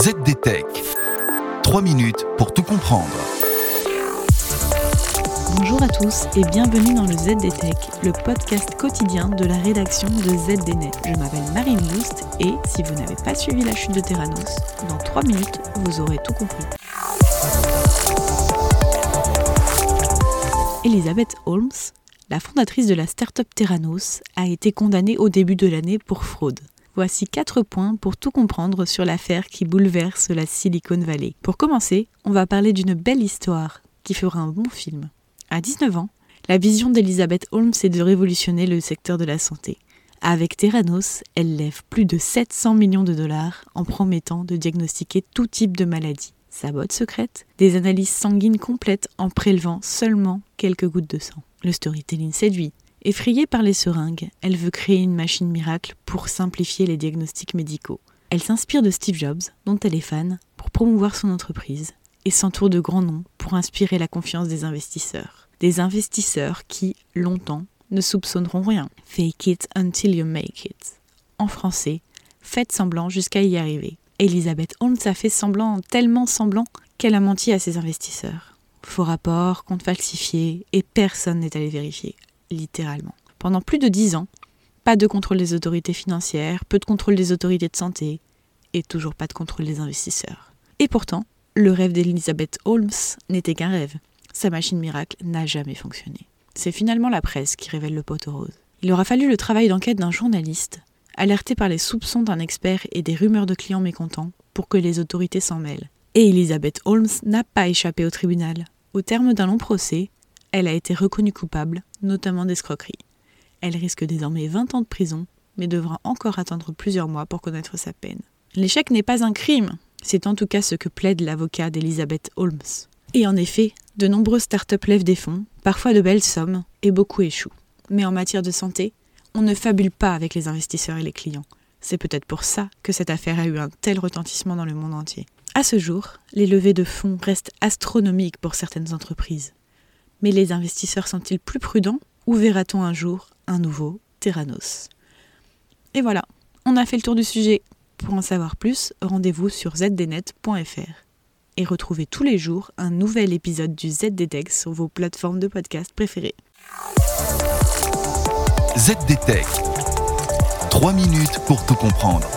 ZDTech. 3 minutes pour tout comprendre. Bonjour à tous et bienvenue dans le ZDTech, le podcast quotidien de la rédaction de ZDNet. Je m'appelle Marine Lust et si vous n'avez pas suivi la chute de Terranos, dans 3 minutes, vous aurez tout compris. Elisabeth Holmes, la fondatrice de la start-up Terranos, a été condamnée au début de l'année pour fraude. Voici 4 points pour tout comprendre sur l'affaire qui bouleverse la Silicon Valley. Pour commencer, on va parler d'une belle histoire qui fera un bon film. À 19 ans, la vision d'Elizabeth Holmes est de révolutionner le secteur de la santé. Avec Terranos, elle lève plus de 700 millions de dollars en promettant de diagnostiquer tout type de maladie. Sa botte secrète Des analyses sanguines complètes en prélevant seulement quelques gouttes de sang. Le storytelling séduit. Effrayée par les seringues, elle veut créer une machine miracle pour simplifier les diagnostics médicaux. Elle s'inspire de Steve Jobs, dont elle est fan, pour promouvoir son entreprise, et s'entoure de grands noms pour inspirer la confiance des investisseurs. Des investisseurs qui, longtemps, ne soupçonneront rien. Fake it until you make it. En français, faites semblant jusqu'à y arriver. Elisabeth Holmes a fait semblant, tellement semblant, qu'elle a menti à ses investisseurs. Faux rapports, comptes falsifiés, et personne n'est allé vérifier littéralement. Pendant plus de dix ans, pas de contrôle des autorités financières, peu de contrôle des autorités de santé, et toujours pas de contrôle des investisseurs. Et pourtant, le rêve d'Elizabeth Holmes n'était qu'un rêve. Sa machine miracle n'a jamais fonctionné. C'est finalement la presse qui révèle le poteau rose. Il aura fallu le travail d'enquête d'un journaliste, alerté par les soupçons d'un expert et des rumeurs de clients mécontents, pour que les autorités s'en mêlent. Et Elizabeth Holmes n'a pas échappé au tribunal. Au terme d'un long procès, elle a été reconnue coupable, notamment d'escroquerie. Elle risque désormais 20 ans de prison, mais devra encore attendre plusieurs mois pour connaître sa peine. L'échec n'est pas un crime, c'est en tout cas ce que plaide l'avocat d'Elizabeth Holmes. Et en effet, de nombreuses startups lèvent des fonds, parfois de belles sommes, et beaucoup échouent. Mais en matière de santé, on ne fabule pas avec les investisseurs et les clients. C'est peut-être pour ça que cette affaire a eu un tel retentissement dans le monde entier. À ce jour, les levées de fonds restent astronomiques pour certaines entreprises. Mais les investisseurs sont-ils plus prudents ou verra-t-on un jour un nouveau Terranos Et voilà, on a fait le tour du sujet. Pour en savoir plus, rendez-vous sur zdnet.fr et retrouvez tous les jours un nouvel épisode du ZDTech sur vos plateformes de podcast préférées. ZDTech. 3 minutes pour tout comprendre.